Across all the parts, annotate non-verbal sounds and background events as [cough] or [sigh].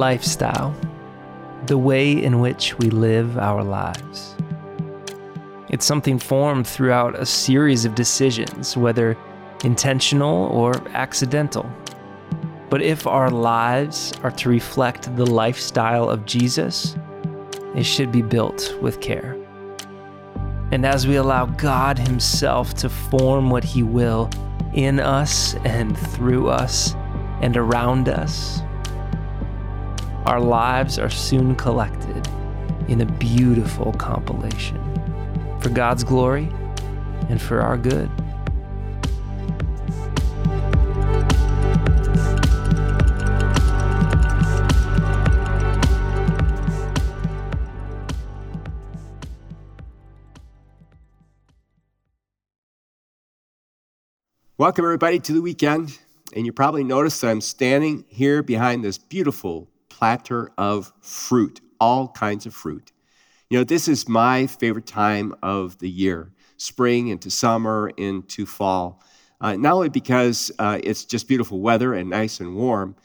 lifestyle, the way in which we live our lives. It's something formed throughout a series of decisions, whether intentional or accidental. But if our lives are to reflect the lifestyle of Jesus, it should be built with care. And as we allow God Himself to form what He will in us and through us and around us, our lives are soon collected in a beautiful compilation for God's glory and for our good. Welcome, everybody, to the weekend. And you probably noticed that I'm standing here behind this beautiful platter of fruit, all kinds of fruit. You know, this is my favorite time of the year spring into summer into fall. Uh, not only because uh, it's just beautiful weather and nice and warm,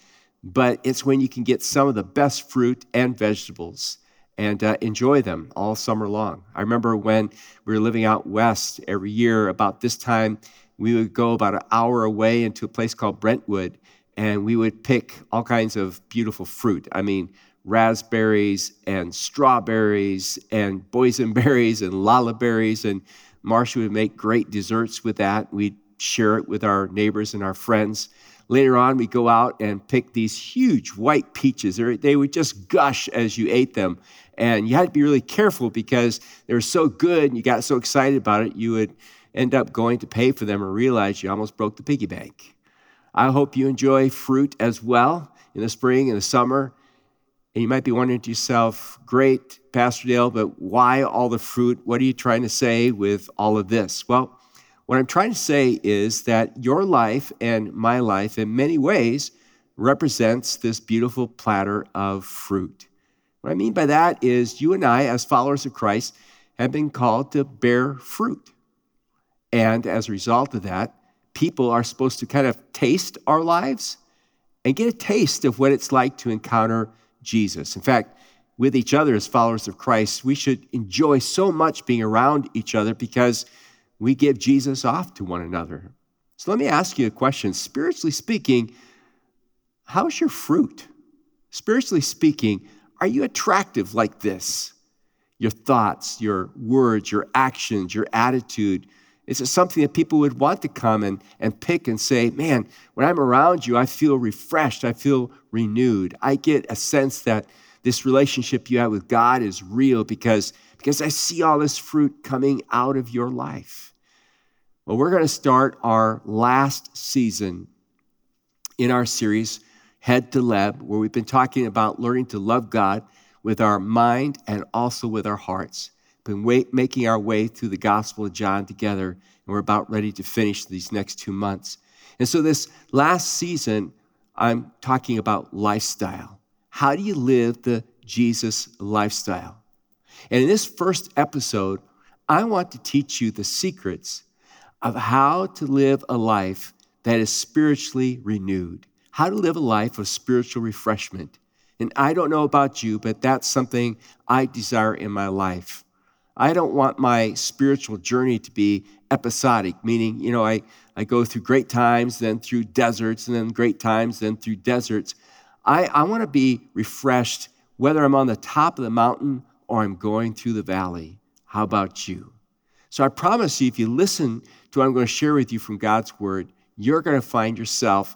but it's when you can get some of the best fruit and vegetables and uh, enjoy them all summer long. I remember when we were living out west every year about this time, we would go about an hour away into a place called Brentwood, and we would pick all kinds of beautiful fruit. I mean, raspberries and strawberries and boysenberries and olallieberries. And Marcia would make great desserts with that. We'd share it with our neighbors and our friends. Later on, we go out and pick these huge white peaches. They would just gush as you ate them. And you had to be really careful because they were so good and you got so excited about it, you would end up going to pay for them and realize you almost broke the piggy bank. I hope you enjoy fruit as well in the spring and the summer. And you might be wondering to yourself, great, Pastor Dale, but why all the fruit? What are you trying to say with all of this? Well, what I'm trying to say is that your life and my life, in many ways, represents this beautiful platter of fruit. What I mean by that is you and I, as followers of Christ, have been called to bear fruit. And as a result of that, people are supposed to kind of taste our lives and get a taste of what it's like to encounter Jesus. In fact, with each other as followers of Christ, we should enjoy so much being around each other because we give Jesus off to one another. So let me ask you a question. Spiritually speaking, how's your fruit? Spiritually speaking, are you attractive like this? Your thoughts, your words, your actions, your attitude, is it something that people would want to come and, and pick and say, man, when I'm around you, I feel refreshed, I feel renewed. I get a sense that this relationship you have with God is real because, because I see all this fruit coming out of your life. Well, we're going to start our last season in our series, Head to Leb, where we've been talking about learning to love God with our mind and also with our hearts been wait, making our way through the Gospel of John together, and we're about ready to finish these next two months. And so, this last season, I'm talking about lifestyle. How do you live the Jesus lifestyle? And in this first episode, I want to teach you the secrets of how to live a life that is spiritually renewed, how to live a life of spiritual refreshment. And I don't know about you, but that's something I desire in my life. I don't want my spiritual journey to be episodic, meaning, you know, I, I go through great times, then through deserts, and then great times, then through deserts. I, I want to be refreshed whether I'm on the top of the mountain or I'm going through the valley. How about you? So I promise you, if you listen to what I'm going to share with you from God's Word, you're going to find yourself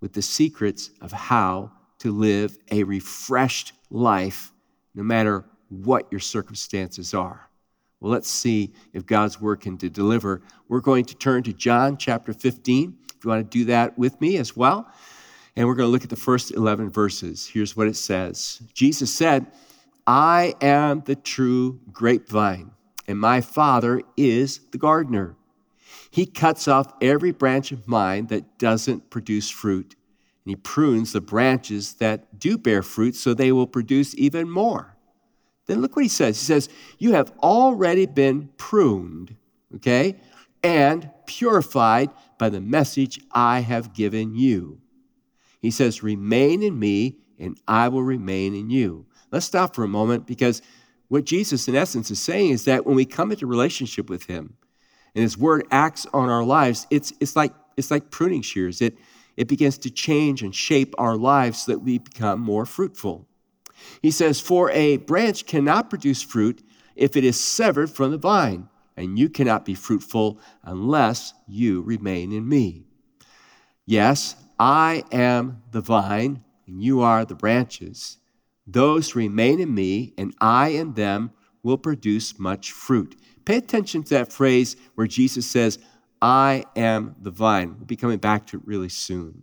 with the secrets of how to live a refreshed life no matter what your circumstances are. Well, let's see if God's can to deliver. We're going to turn to John chapter 15, if you want to do that with me as well. And we're going to look at the first 11 verses. Here's what it says Jesus said, I am the true grapevine, and my Father is the gardener. He cuts off every branch of mine that doesn't produce fruit, and he prunes the branches that do bear fruit so they will produce even more. Then look what he says. He says, You have already been pruned, okay, and purified by the message I have given you. He says, Remain in me, and I will remain in you. Let's stop for a moment because what Jesus, in essence, is saying is that when we come into relationship with Him and His Word acts on our lives, it's, it's, like, it's like pruning shears. It, it begins to change and shape our lives so that we become more fruitful. He says, For a branch cannot produce fruit if it is severed from the vine, and you cannot be fruitful unless you remain in me. Yes, I am the vine, and you are the branches. Those who remain in me, and I in them, will produce much fruit. Pay attention to that phrase where Jesus says, I am the vine. We'll be coming back to it really soon.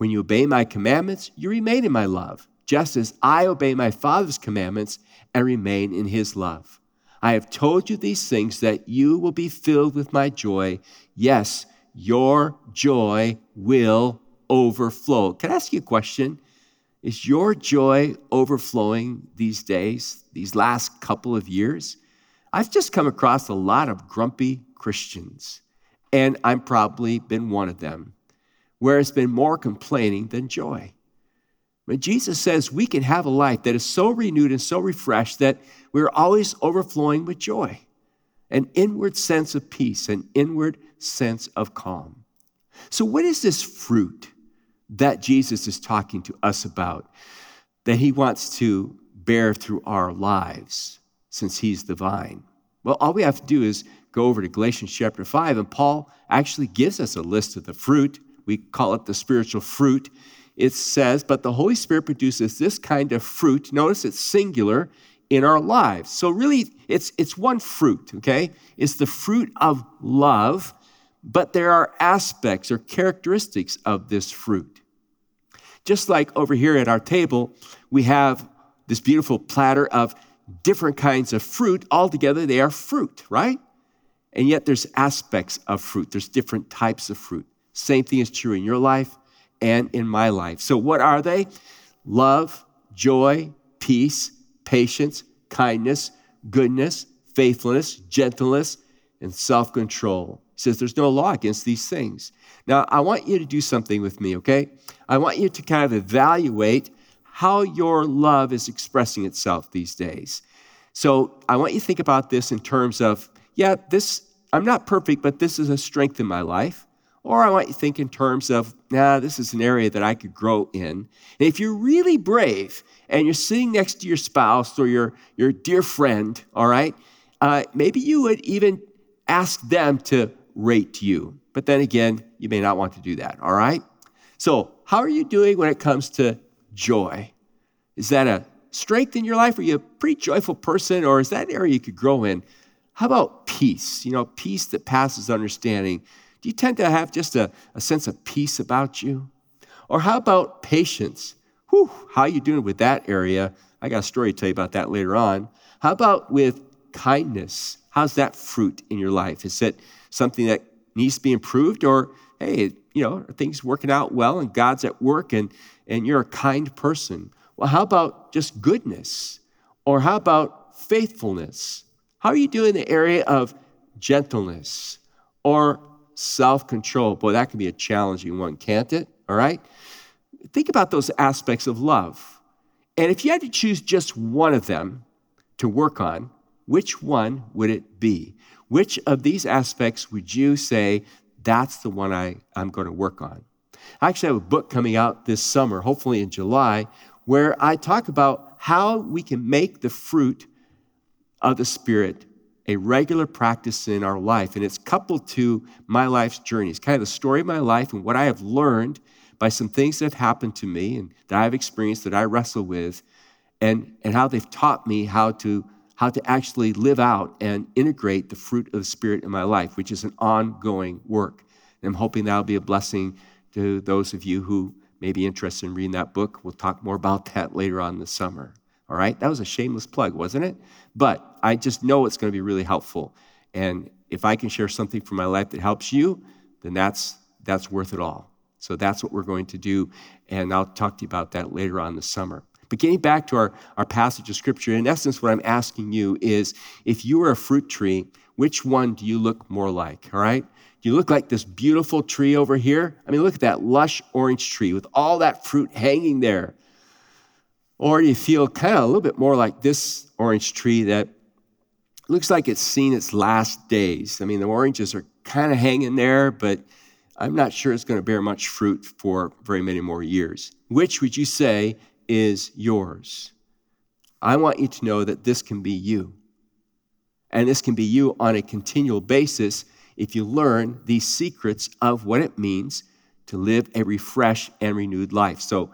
When you obey my commandments, you remain in my love, just as I obey my Father's commandments and remain in his love. I have told you these things that you will be filled with my joy. Yes, your joy will overflow. Can I ask you a question? Is your joy overflowing these days, these last couple of years? I've just come across a lot of grumpy Christians, and I'm probably been one of them, where it's been more complaining than joy. But Jesus says we can have a life that is so renewed and so refreshed that we're always overflowing with joy, an inward sense of peace, an inward sense of calm. So, what is this fruit that Jesus is talking to us about that he wants to bear through our lives since he's the vine? Well, all we have to do is go over to Galatians chapter 5, and Paul actually gives us a list of the fruit. We call it the spiritual fruit. It says, But the Holy Spirit produces this kind of fruit. Notice it's singular in our lives. So, really, it's, it's one fruit, okay? It's the fruit of love, but there are aspects or characteristics of this fruit. Just like over here at our table, we have this beautiful platter of different kinds of fruit. Altogether, they are fruit, right? And yet, there's aspects of fruit, there's different types of fruit. Same thing is true in your life and in my life. So, what are they? Love, joy, peace, patience, kindness, goodness, faithfulness, gentleness, and self control. He says there's no law against these things. Now, I want you to do something with me, okay? I want you to kind of evaluate how your love is expressing itself these days. So I want you to think about this in terms of, yeah, this, I'm not perfect, but this is a strength in my life. Or I want you to think in terms of, nah, this is an area that I could grow in. And if you're really brave and you're sitting next to your spouse or your, your dear friend, all right, uh, maybe you would even ask them to rate you. But then again, you may not want to do that, all right? So, how are you doing when it comes to joy? Is that a strength in your life? Are you a pretty joyful person, or is that an area you could grow in? How about peace? You know, peace that passes understanding. Do you tend to have just a, a sense of peace about you? Or how about patience? Whew, how are you doing with that area? I got a story to tell you about that later on. How about with kindness? How's that fruit in your life? Is it something that needs to be improved, or hey, you know, things working out well and God's at work and, and you're a kind person? Well, how about just goodness? Or how about faithfulness? How are you doing in the area of gentleness or self control? Boy, that can be a challenging one, can't it? All right? Think about those aspects of love. And if you had to choose just one of them to work on, which one would it be? Which of these aspects would you say that's the one I, I'm going to work on. I actually have a book coming out this summer, hopefully in July, where I talk about how we can make the fruit of the Spirit a regular practice in our life. And it's coupled to my life's journey. It's kind of the story of my life and what I have learned by some things that have happened to me and that I've experienced that I wrestle with, and, and how they've taught me how to how to actually live out and integrate the fruit of the Spirit in my life, which is an ongoing work. And I'm hoping that'll be a blessing to those of you who may be interested in reading that book. We'll talk more about that later on this summer. All right? That was a shameless plug, wasn't it? But I just know it's going to be really helpful. And if I can share something from my life that helps you, then that's that's worth it all. So that's what we're going to do. And I'll talk to you about that later on this summer. But getting back to our, our passage of scripture, in essence, what I'm asking you is if you were a fruit tree, which one do you look more like? All right? Do you look like this beautiful tree over here? I mean, look at that lush orange tree with all that fruit hanging there. Or you feel kind of a little bit more like this orange tree that looks like it's seen its last days? I mean, the oranges are kind of hanging there, but I'm not sure it's going to bear much fruit for very many more years. Which would you say is yours? I want you to know that this can be you. And this can be you on a continual basis if you learn these secrets of what it means to live a refreshed and renewed life. So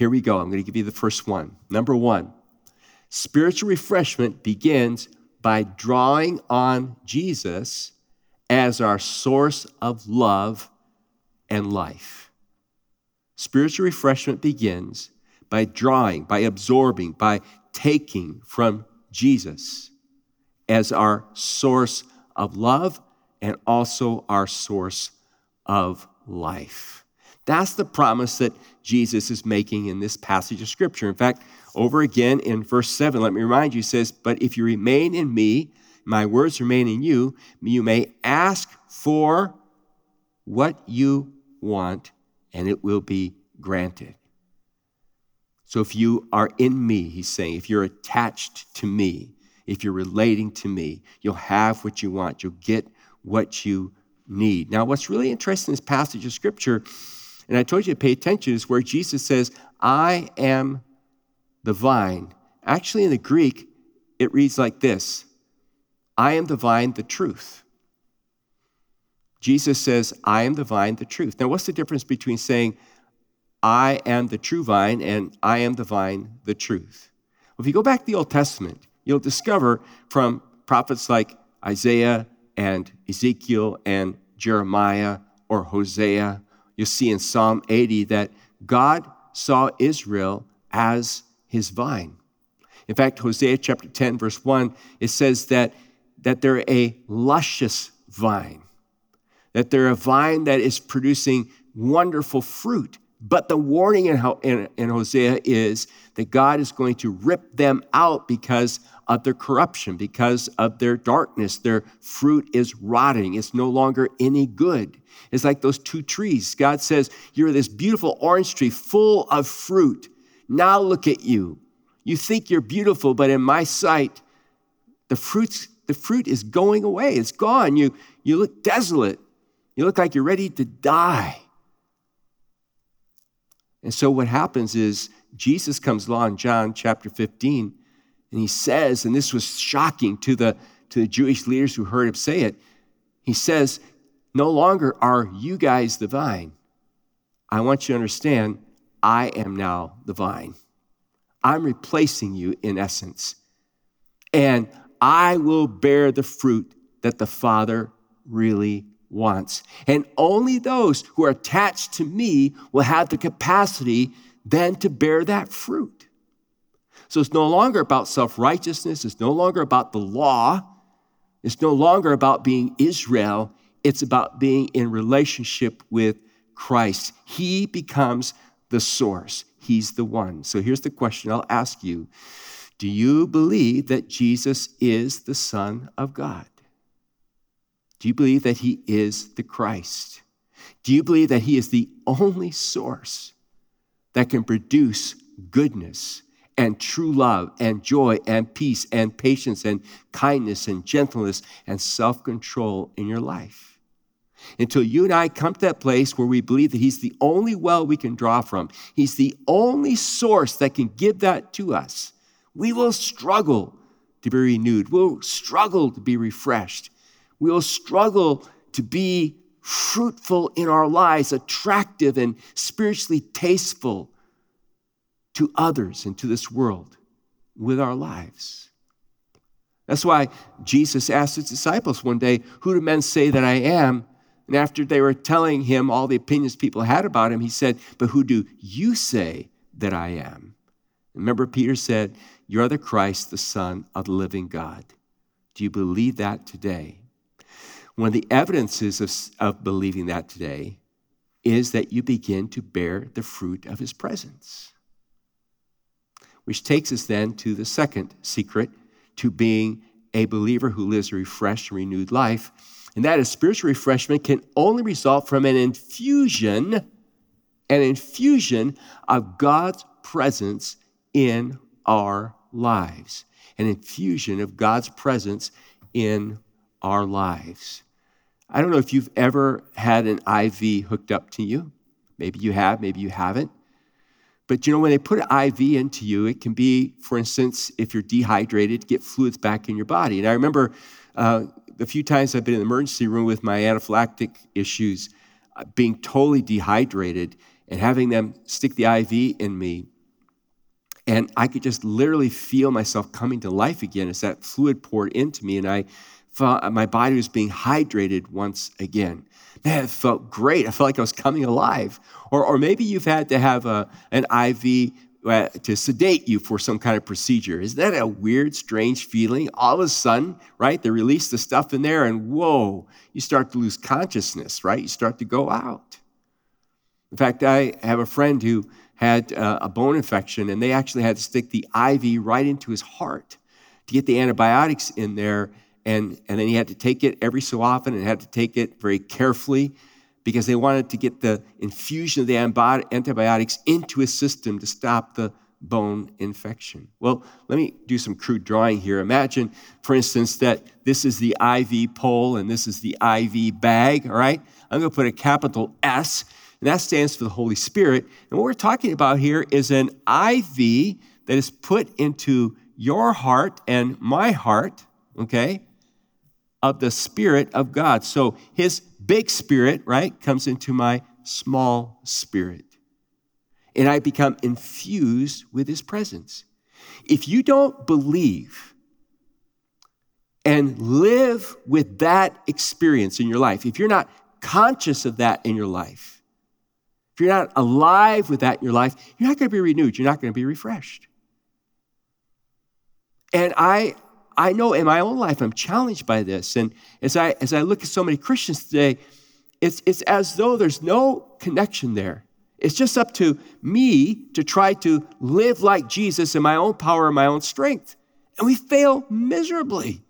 here we go. I'm going to give you the first one. Number one spiritual refreshment begins by drawing on Jesus as our source of love and life. Spiritual refreshment begins by drawing, by absorbing, by taking from Jesus as our source of love and also our source of life. That's the promise that Jesus is making in this passage of Scripture. In fact, over again in verse 7, let me remind you, he says, But if you remain in me, my words remain in you, you may ask for what you want, and it will be granted. So if you are in me, he's saying, if you're attached to me, if you're relating to me, you'll have what you want. You'll get what you need. Now, what's really interesting in this passage of scripture, and I told you to pay attention, is where Jesus says, I am the vine. Actually, in the Greek, it reads like this I am the vine, the truth. Jesus says, I am the vine, the truth. Now, what's the difference between saying, I am the true vine and I am the vine, the truth? Well, if you go back to the Old Testament, you'll discover from prophets like Isaiah and Ezekiel and Jeremiah or Hosea, you see in Psalm 80 that God saw Israel as his vine. In fact, Hosea chapter 10, verse 1, it says that, that they're a luscious vine that they're a vine that is producing wonderful fruit. But the warning in, in, in, Hosea is that God is going to rip them out because of their corruption, because of their darkness. Their fruit is rotting, it's no longer any good. It's like those two trees. God says, You're this beautiful orange tree full of fruit. Now look at you. You think you're beautiful, but in my sight, the fruit's the fruit is going away. It's gone. You, you look desolate. You look like you're ready to die. And so what happens is Jesus comes along, John chapter 15, and he says, and this was shocking to the, to the Jewish leaders who heard him say it, he says, No longer are you guys the vine. I want you to understand, I am now the vine. I'm replacing you in essence. And I will bear the fruit that the Father really wants. And only those who are attached to me will have the capacity then to bear that fruit. So it's no longer about self righteousness, it's no longer about the law, it's no longer about being Israel, it's about being in relationship with Christ. He becomes the source, He's the one. So here's the question I'll ask you Do you believe that Jesus is the Son of God? Do you believe that He is the Christ? Do you believe that He is the only source that can produce goodness and true love and joy and peace and patience and kindness and gentleness and self control in your life? Until you and I come to that place where we believe that He's the only well we can draw from, He's the only source that can give that to us, we will struggle to be renewed. We'll struggle to be refreshed we will struggle to be fruitful in our lives, attractive and spiritually tasteful to others and to this world with our lives. That's why Jesus asked his disciples one day, Who do men say that I am? And after they were telling him all the opinions people had about him, he said, But who do you say that I am? Remember, Peter said, You are the Christ, the Son of the living God. Do you believe that today? One of the evidences of, of believing that today is that you begin to bear the fruit of his presence. Which takes us then to the second secret to being a believer who lives a refreshed and renewed life. And that is spiritual refreshment can only result from an infusion, an infusion of God's presence in our lives. An infusion of God's presence in our lives. I don't know if you've ever had an IV hooked up to you. Maybe you have, maybe you haven't. But you know, when they put an IV into you, it can be, for instance, if you're dehydrated, get fluids back in your body. And I remember uh, the few times I've been in the emergency room with my anaphylactic issues, uh, being totally dehydrated and having them stick the IV in me. And I could just literally feel myself coming to life again as that fluid poured into me. And I felt my body was being hydrated once again. Man, it felt great. I felt like I was coming alive. Or, or maybe you've had to have a, an IV uh, to sedate you for some kind of procedure. Isn't that a weird, strange feeling? All of a sudden, right, they release the stuff in there, and whoa, you start to lose consciousness, right? You start to go out. In fact, I have a friend who had uh, a bone infection, and they actually had to stick the IV right into his heart to get the antibiotics in there and, and then he had to take it every so often and had to take it very carefully because they wanted to get the infusion of the antibiotics into his system to stop the bone infection. Well, let me do some crude drawing here. Imagine, for instance, that this is the IV pole and this is the IV bag, all right? I'm going to put a capital S, and that stands for the Holy Spirit. And what we're talking about here is an IV that is put into your heart and my heart, okay? Of the Spirit of God. So his big spirit, right, comes into my small spirit. And I become infused with his presence. If you don't believe and live with that experience in your life, if you're not conscious of that in your life, if you're not alive with that in your life, you're not going to be renewed. You're not going to be refreshed. And I, I know in my own life I'm challenged by this. And as I, as I look at so many Christians today, it's, it's as though there's no connection there. It's just up to me to try to live like Jesus in my own power and my own strength. And we fail miserably.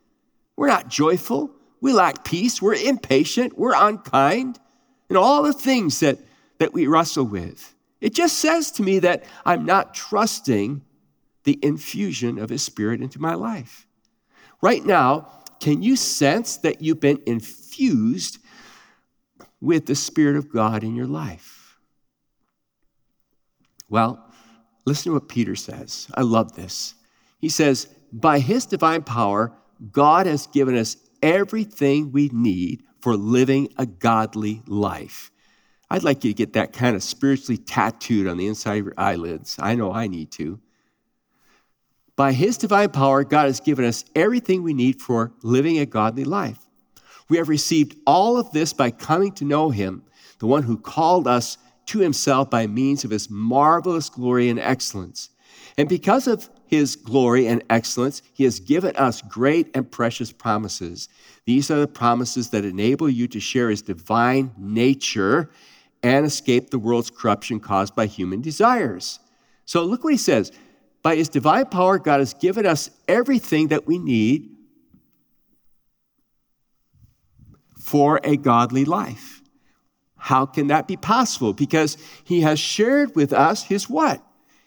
We're not joyful. We lack peace. We're impatient. We're unkind. And all the things that, that we wrestle with. It just says to me that I'm not trusting the infusion of His Spirit into my life. Right now, can you sense that you've been infused with the Spirit of God in your life? Well, listen to what Peter says. I love this. He says, By his divine power, God has given us everything we need for living a godly life. I'd like you to get that kind of spiritually tattooed on the inside of your eyelids. I know I need to. By His divine power, God has given us everything we need for living a godly life. We have received all of this by coming to know Him, the one who called us to Himself by means of His marvelous glory and excellence. And because of His glory and excellence, He has given us great and precious promises. These are the promises that enable you to share His divine nature and escape the world's corruption caused by human desires. So look what He says by his divine power, God has given us everything that we need for a godly life. How can that be possible? Because he has shared with us his what?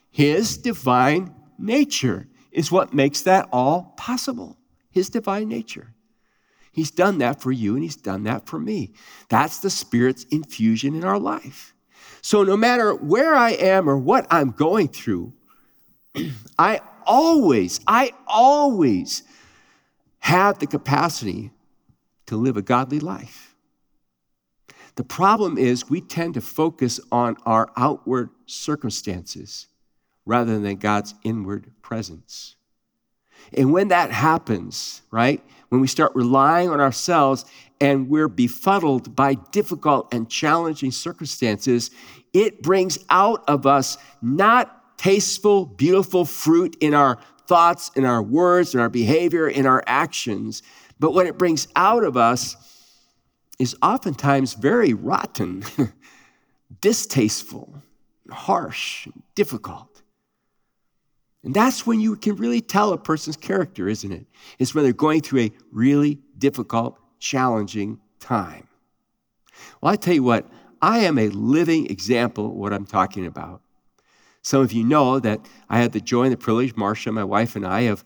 His divine nature is what makes that all possible. His divine nature. He's done that for you and he's done that for me. That's the Spirit's infusion in our life. So no matter where I am or what I'm going through, I always, I always have the capacity to live a godly life. The problem is we tend to focus on our outward circumstances rather than God's inward presence. And when that happens, right, when we start relying on ourselves and we're befuddled by difficult and challenging circumstances, it brings out of us not tasteful, beautiful fruit in our thoughts, in our words, in our behavior, in our actions, but what it brings out of us is oftentimes very rotten, [laughs] distasteful, harsh, difficult. And that's when you can really tell a person's character, isn't it? It's when they're going through a really difficult, challenging time. Well, I tell you what, I am a living example of what I'm talking about. Some of you know that I had the joy and the privilege, Marcia, my wife, and I, of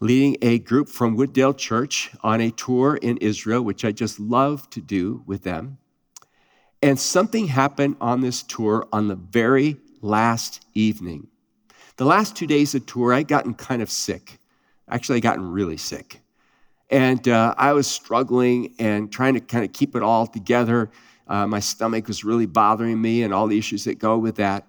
leading a group from Wooddale Church on a tour in Israel, which I just love to do with them. And something happened on this tour on the very last evening. The last two days of tour, I'd gotten kind of sick. Actually, I'd gotten really sick. And uh, I was struggling and trying to kind of keep it all together. Uh, my stomach was really bothering me and all the issues that go with that.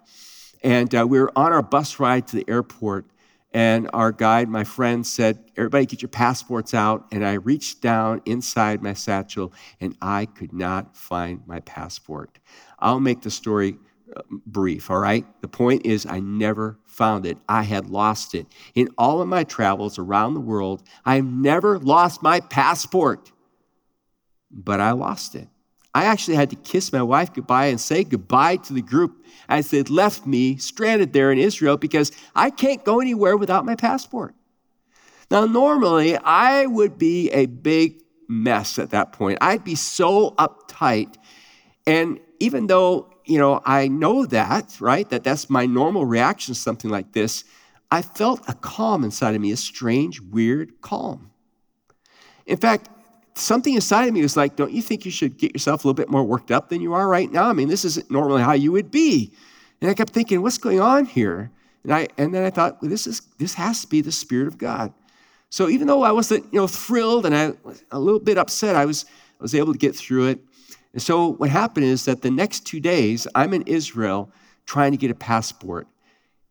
And uh, we were on our bus ride to the airport. And our guide, my friend, said, Everybody get your passports out. And I reached down inside my satchel and I could not find my passport. I'll make the story uh, brief, all right? The point is, I never found it. I had lost it. In all of my travels around the world, I've never lost my passport, but I lost it. I actually had to kiss my wife goodbye and say goodbye to the group as they left me stranded there in Israel because I can't go anywhere without my passport. Now, normally, I would be a big mess at that point. I'd be so uptight. And even though you know, I know that, right? That that's my normal reaction to something like this. I felt a calm inside of me, a strange, weird calm. In fact, something inside of me was like, don't you think you should get yourself a little bit more worked up than you are right now? I mean, this isn't normally how you would be. And I kept thinking, what's going on here? And I and then I thought, well, this is this has to be the Spirit of God. So even though I wasn't, you know, thrilled and I was a little bit upset, I was I was able to get through it. And so what happened is that the next two days, I'm in Israel trying to get a passport.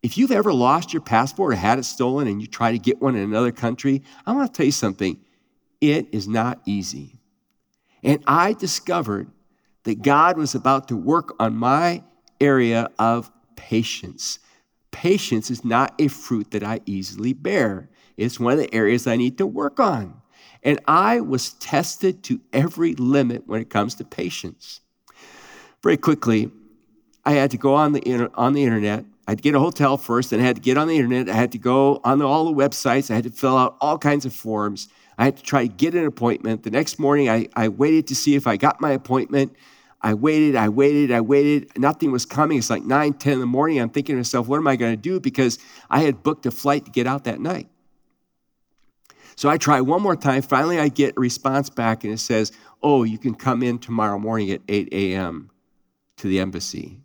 If you've ever lost your passport or had it stolen and you try to get one in another country, I want to tell you something. It is not easy. And I discovered that God was about to work on my area of patience. Patience is not a fruit that I easily bear. It's one of the areas I need to work on. And I was tested to every limit when it comes to patience. Very quickly, I had to go on the, on the internet. I had to get a hotel first, and I had to get on the internet. I had to go on all the websites. I had to fill out all kinds of forms. I had to try to get an appointment. The next morning, I, I waited to see if I got my appointment. I waited, I waited, I waited. Nothing was coming. It's like 9, 10 in the morning. I'm thinking to myself, what am I going to do? Because I had booked a flight to get out that night. So I try one more time. Finally, I get a response back, and it says, Oh, you can come in tomorrow morning at 8 a.m. to the embassy.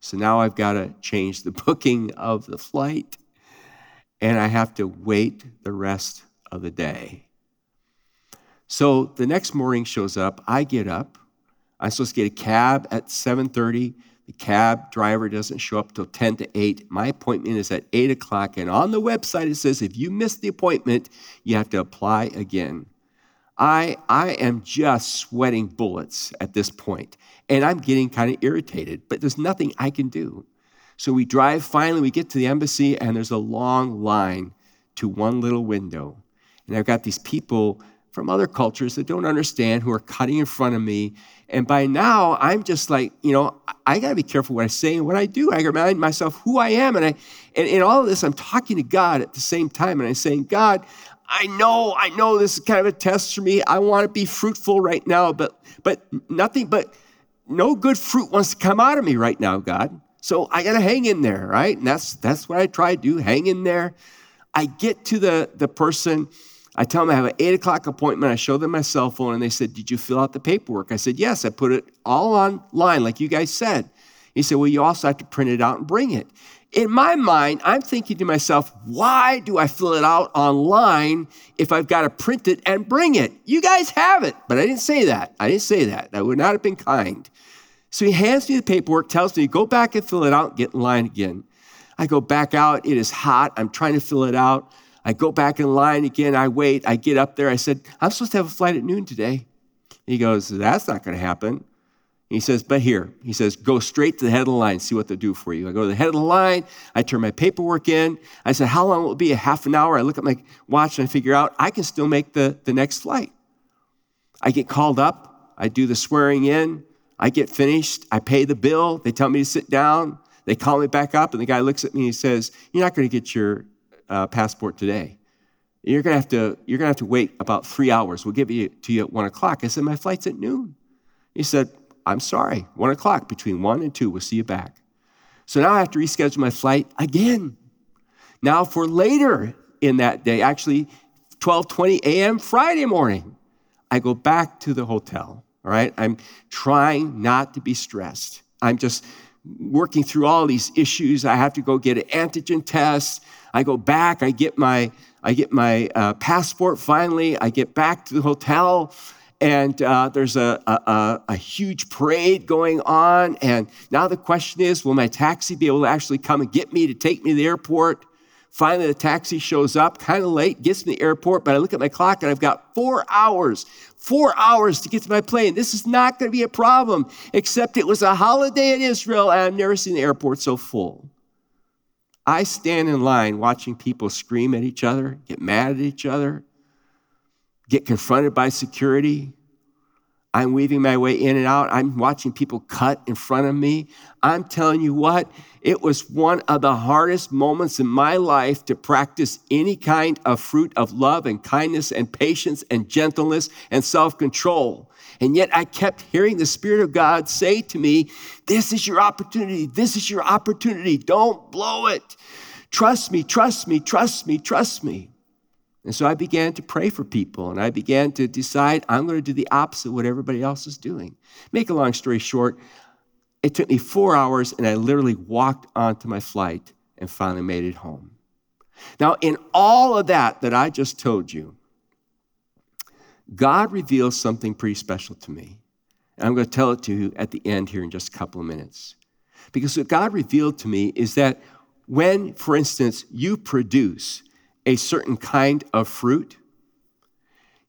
So now I've got to change the [laughs] booking of the flight, and I have to wait the rest of the day. So the next morning shows up. I get up. I'm supposed to get a cab at 7:30. The cab driver doesn't show up till 10 to 8. My appointment is at 8 o'clock, and on the website it says if you miss the appointment, you have to apply again. I, I am just sweating bullets at this point, and I'm getting kind of irritated, but there's nothing I can do. So we drive, finally, we get to the embassy, and there's a long line to one little window. And I've got these people from other cultures that don't understand who are cutting in front of me. And by now, I'm just like, you know, I got to be careful what I say and what I do. I remind myself who I am. And, I, and in all of this, I'm talking to God at the same time. And I'm saying, God, I know, I know this is kind of a test for me. I want to be fruitful right now, but, but nothing, but no good fruit wants to come out of me right now, God. So I got to hang in there, right? And that's, that's what I try to do, hang in there. I get to the, the person I tell them I have an eight o'clock appointment. I show them my cell phone and they said, Did you fill out the paperwork? I said, Yes, I put it all online, like you guys said. He said, Well, you also have to print it out and bring it. In my mind, I'm thinking to myself, why do I fill it out online if I've got to print it and bring it? You guys have it. But I didn't say that. I didn't say that. That would not have been kind. So he hands me the paperwork, tells me, go back and fill it out, get in line again. I go back out. It is hot. I'm trying to fill it out. I go back in line again. I wait. I get up there. I said, I'm supposed to have a flight at noon today. He goes, That's not going to happen. He says, But here, he says, go straight to the head of the line, see what they'll do for you. I go to the head of the line. I turn my paperwork in. I said, How long will it be? A half an hour. I look at my watch and I figure out I can still make the, the next flight. I get called up. I do the swearing in. I get finished. I pay the bill. They tell me to sit down. They call me back up, and the guy looks at me and he says, You're not going to get your uh, passport today. You're to have to you're to have to wait about three hours. We'll give it to you at one o'clock. I said, My flight's at noon. He said, I'm sorry, one o'clock, between one and two, we'll see you back. So now I have to reschedule my flight again. Now for later in that day, actually 12:20 a.m. Friday morning, I go back to the hotel. All right, I'm trying not to be stressed. I'm just working through all these issues. I have to go get an antigen test. I go back. I get my I get my uh, passport finally. I get back to the hotel, and uh, there's a, a, a huge parade going on. And now the question is, will my taxi be able to actually come and get me to take me to the airport? Finally, the taxi shows up, kind of late, gets me to the airport, but I look at my clock and I've got four hours, four hours to get to my plane. This is not going to be a problem, except it was a holiday in Israel and I've never seen the airport so full. I stand in line watching people scream at each other, get mad at each other, get confronted by security, I'm weaving my way in and out. I'm watching people cut in front of me. I'm telling you what, it was one of the hardest moments in my life to practice any kind of fruit of love and kindness and patience and gentleness and self control. And yet I kept hearing the Spirit of God say to me, This is your opportunity. This is your opportunity. Don't blow it. Trust me, trust me, trust me, trust me. And so I began to pray for people and I began to decide I'm going to do the opposite of what everybody else is doing. Make a long story short, it took me four hours and I literally walked onto my flight and finally made it home. Now, in all of that that I just told you, God reveals something pretty special to me. And I'm going to tell it to you at the end here in just a couple of minutes. Because what God revealed to me is that when, for instance, you produce a certain kind of fruit,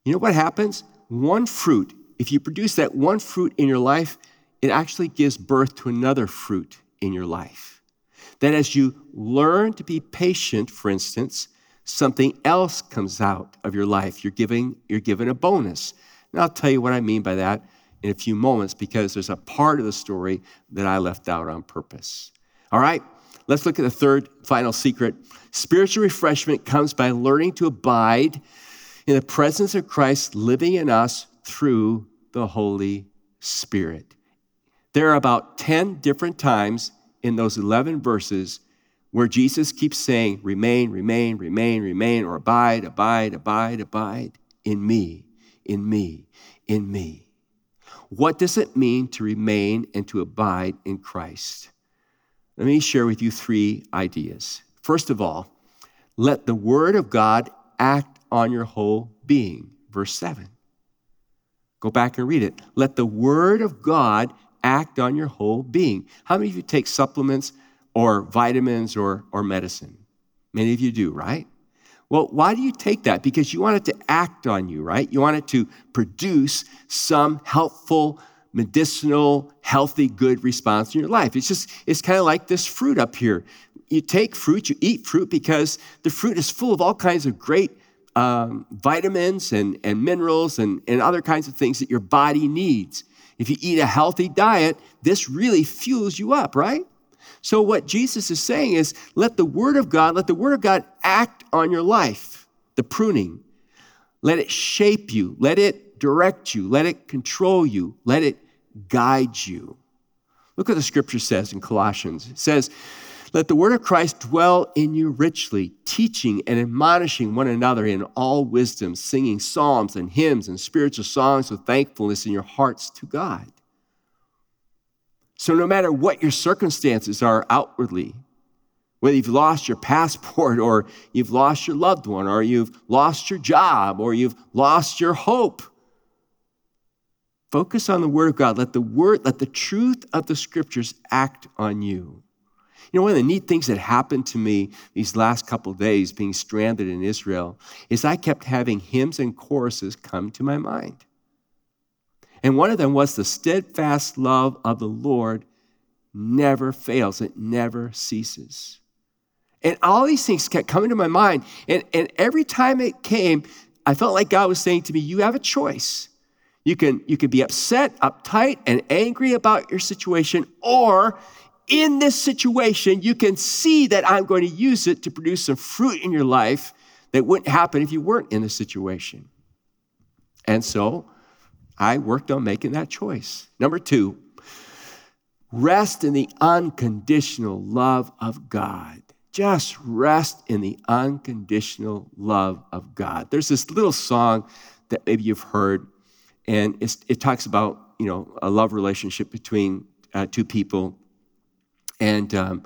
you know what happens? One fruit, if you produce that one fruit in your life, it actually gives birth to another fruit in your life. That as you learn to be patient, for instance, something else comes out of your life. You're giving, you're given a bonus. And I'll tell you what I mean by that in a few moments because there's a part of the story that I left out on purpose. All right? Let's look at the third final secret. Spiritual refreshment comes by learning to abide in the presence of Christ living in us through the Holy Spirit. There are about 10 different times in those 11 verses where Jesus keeps saying, remain, remain, remain, remain, or abide, abide, abide, abide in me, in me, in me. What does it mean to remain and to abide in Christ? Let me share with you three ideas. First of all, let the word of God act on your whole being. Verse 7. Go back and read it. Let the word of God act on your whole being. How many of you take supplements or vitamins or, or medicine? Many of you do, right? Well, why do you take that? Because you want it to act on you, right? You want it to produce some helpful medicinal, healthy, good response in your life. It's just, it's kind of like this fruit up here. You take fruit, you eat fruit because the fruit is full of all kinds of great um, vitamins and, and minerals and, and other kinds of things that your body needs. If you eat a healthy diet, this really fuels you up, right? So, what Jesus is saying is let the Word of God, let the Word of God act on your life, the pruning. Let it shape you, let it direct you, let it control you, let it guide you. Look what the scripture says in Colossians. It says, Let the word of Christ dwell in you richly, teaching and admonishing one another in all wisdom, singing psalms and hymns and spiritual songs with thankfulness in your hearts to God. So, no matter what your circumstances are outwardly, whether you've lost your passport or you've lost your loved one or you've lost your job or you've lost your hope, Focus on the Word of God. Let the Word, let the truth of the Scriptures act on you. You know, one of the neat things that happened to me these last couple days being stranded in Israel is I kept having hymns and choruses come to my mind. And one of them was the steadfast love of the Lord never fails, it never ceases. And all these things kept coming to my mind. And, and every time it came, I felt like God was saying to me, You have a choice. You can, you can be upset, uptight, and angry about your situation, or in this situation, you can see that I'm going to use it to produce some fruit in your life that wouldn't happen if you weren't in the situation. And so I worked on making that choice. Number two, rest in the unconditional love of God. Just rest in the unconditional love of God. There's this little song that maybe you've heard, and it talks about you know a love relationship between uh, two people, and um,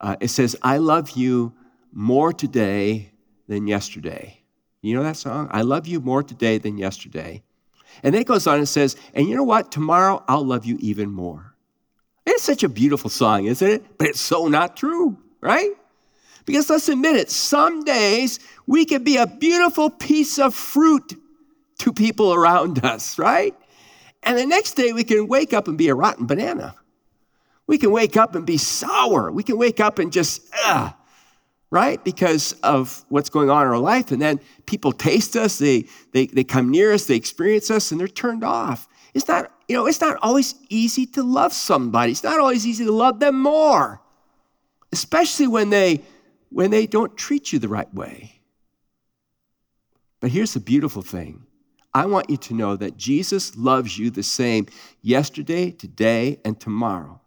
uh, it says, "I love you more today than yesterday." You know that song? I love you more today than yesterday. And then it goes on and says, "And you know what? Tomorrow I'll love you even more." It's such a beautiful song, isn't it? But it's so not true, right? Because let's admit it, some days we can be a beautiful piece of fruit to people around us, right? And the next day we can wake up and be a rotten banana. We can wake up and be sour. We can wake up and just, ugh, right? Because of what's going on in our life. And then people taste us, they, they, they come near us, they experience us, and they're turned off. It's not, you know, it's not always easy to love somebody. It's not always easy to love them more, especially when they when they don't treat you the right way. But here's the beautiful thing I want you to know that Jesus loves you the same yesterday, today, and tomorrow.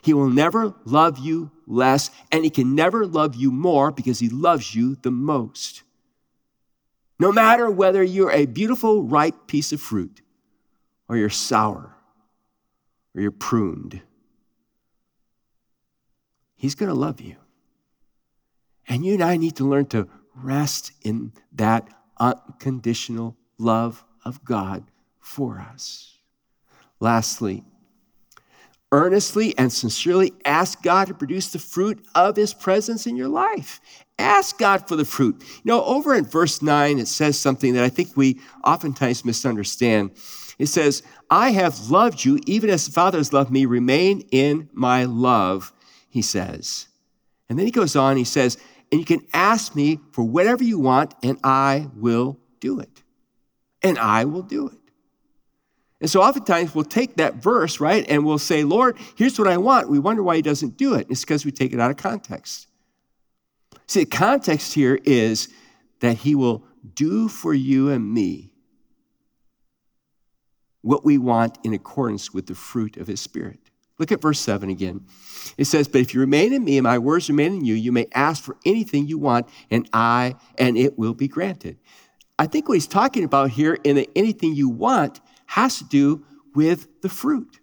He will never love you less, and He can never love you more because He loves you the most. No matter whether you're a beautiful, ripe piece of fruit, or you're sour, or you're pruned, He's going to love you. And you and I need to learn to rest in that unconditional love of God for us. Lastly, earnestly and sincerely ask God to produce the fruit of his presence in your life. Ask God for the fruit. You know, over in verse 9, it says something that I think we oftentimes misunderstand. It says, I have loved you even as the Father has loved me. Remain in my love, he says. And then he goes on, he says, and you can ask me for whatever you want, and I will do it. And I will do it. And so oftentimes we'll take that verse, right, and we'll say, Lord, here's what I want. We wonder why he doesn't do it. It's because we take it out of context. See, the context here is that he will do for you and me what we want in accordance with the fruit of his spirit. Look at verse 7 again. It says, But if you remain in me and my words remain in you, you may ask for anything you want, and I, and it will be granted. I think what he's talking about here in the anything you want has to do with the fruit.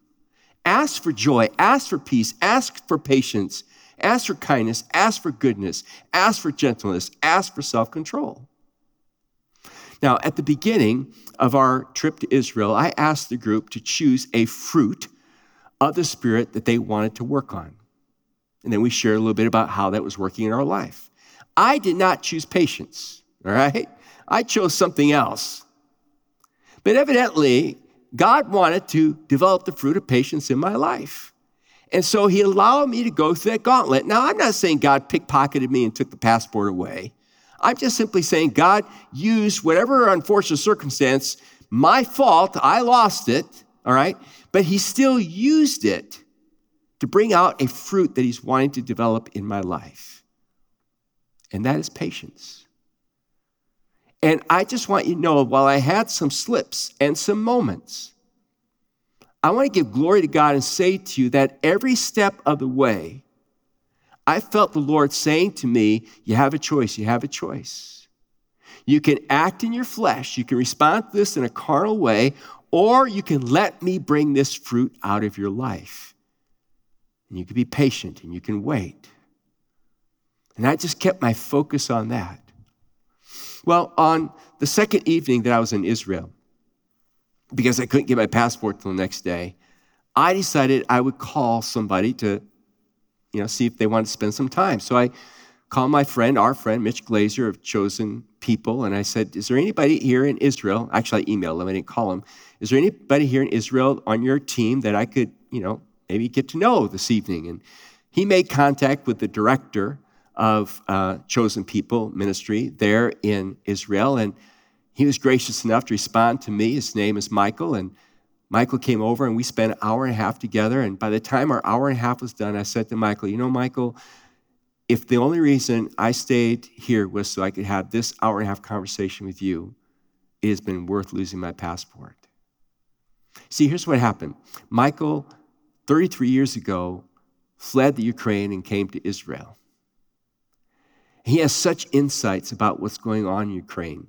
Ask for joy, ask for peace, ask for patience, ask for kindness, ask for goodness, ask for gentleness, ask for self control. Now, at the beginning of our trip to Israel, I asked the group to choose a fruit of the Spirit that they wanted to work on. And then we shared a little bit about how that was working in our life. I did not choose patience, all right? I chose something else. But evidently, God wanted to develop the fruit of patience in my life. And so he allowed me to go through that gauntlet. Now, I'm not saying God pickpocketed me and took the passport away. I'm just simply saying God used whatever unfortunate circumstance, my fault, I lost it, all right? But he still used it to bring out a fruit that he's wanting to develop in my life. And that is patience. And I just want you to know while I had some slips and some moments, I want to give glory to God and say to you that every step of the way, I felt the Lord saying to me, You have a choice, you have a choice. You can act in your flesh, you can respond to this in a carnal way, or you can let me bring this fruit out of your life. And you can be patient and you can wait. And I just kept my focus on that. Well, on the second evening that I was in Israel, because I couldn't get my passport till the next day, I decided I would call somebody to, you know, see if they wanted to spend some time. So I called my friend, our friend, Mitch Glaser of Chosen People, and I said, Is there anybody here in Israel? Actually, I emailed him, I didn't call him. Is there anybody here in Israel on your team that I could, you know, maybe get to know this evening? And he made contact with the director of uh, Chosen People Ministry there in Israel, and he was gracious enough to respond to me. His name is Michael, and Michael came over and we spent an hour and a half together. And by the time our hour and a half was done, I said to Michael, You know, Michael, if the only reason I stayed here was so I could have this hour and a half conversation with you, it has been worth losing my passport. See, here's what happened Michael, 33 years ago, fled the Ukraine and came to Israel. He has such insights about what's going on in Ukraine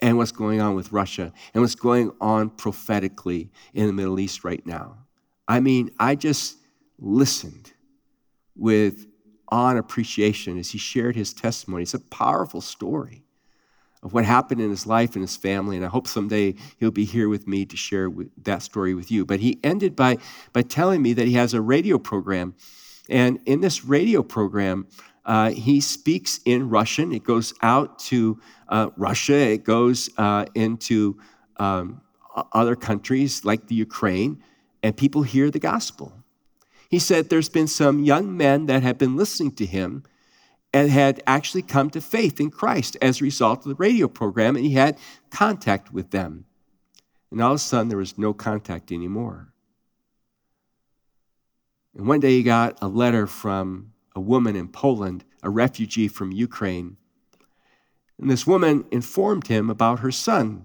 and what's going on with Russia and what's going on prophetically in the Middle East right now. I mean, I just listened with awe and appreciation as he shared his testimony. It's a powerful story of what happened in his life and his family, and I hope someday he'll be here with me to share that story with you. But he ended by, by telling me that he has a radio program, and in this radio program, uh, he speaks in Russian. It goes out to uh, Russia, it goes uh, into um, other countries like the Ukraine, and people hear the gospel. He said there's been some young men that have been listening to him and had actually come to faith in Christ as a result of the radio program, and he had contact with them. And all of a sudden, there was no contact anymore. And one day, he got a letter from a woman in Poland, a refugee from Ukraine. And this woman informed him about her son.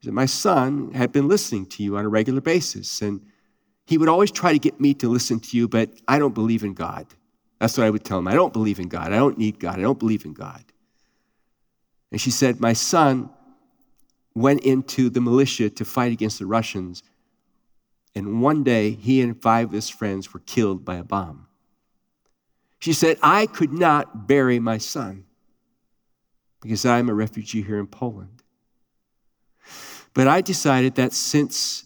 He said, My son had been listening to you on a regular basis, and he would always try to get me to listen to you, but I don't believe in God. That's what I would tell him. I don't believe in God. I don't need God. I don't believe in God. And she said, My son went into the militia to fight against the Russians, and one day he and five of his friends were killed by a bomb. She said, I could not bury my son because I'm a refugee here in Poland. But I decided that since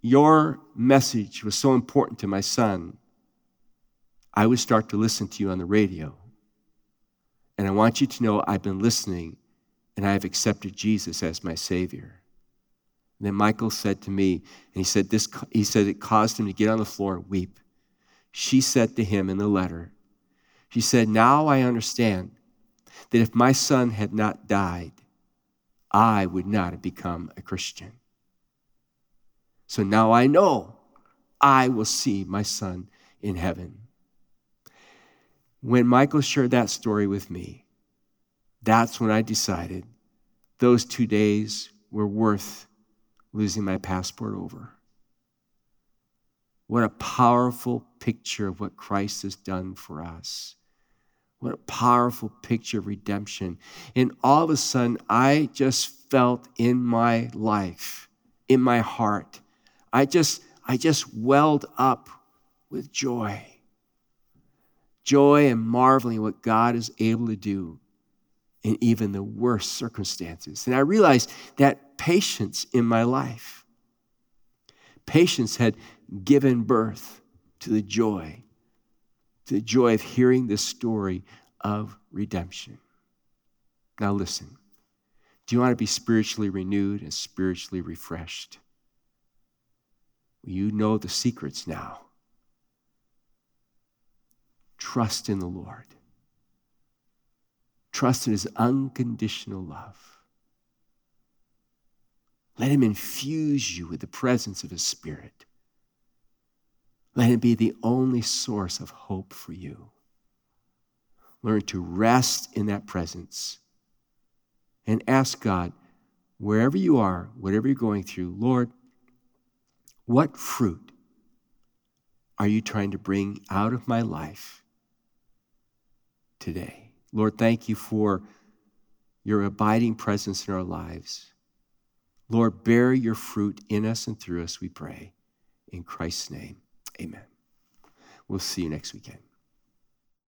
your message was so important to my son, I would start to listen to you on the radio. And I want you to know I've been listening and I have accepted Jesus as my Savior. And then Michael said to me, and he said, this, he said it caused him to get on the floor and weep. She said to him in the letter, she said, Now I understand that if my son had not died, I would not have become a Christian. So now I know I will see my son in heaven. When Michael shared that story with me, that's when I decided those two days were worth losing my passport over. What a powerful picture of what Christ has done for us. What a powerful picture of redemption. And all of a sudden, I just felt in my life, in my heart, I just, I just welled up with joy. Joy and marveling what God is able to do in even the worst circumstances. And I realized that patience in my life, patience had given birth to the joy to the joy of hearing this story of redemption. Now, listen do you want to be spiritually renewed and spiritually refreshed? You know the secrets now. Trust in the Lord. Trust in His unconditional love. Let Him infuse you with the presence of His Spirit. Let it be the only source of hope for you. Learn to rest in that presence and ask God, wherever you are, whatever you're going through, Lord, what fruit are you trying to bring out of my life today? Lord, thank you for your abiding presence in our lives. Lord, bear your fruit in us and through us, we pray. In Christ's name. Amen. We'll see you next weekend.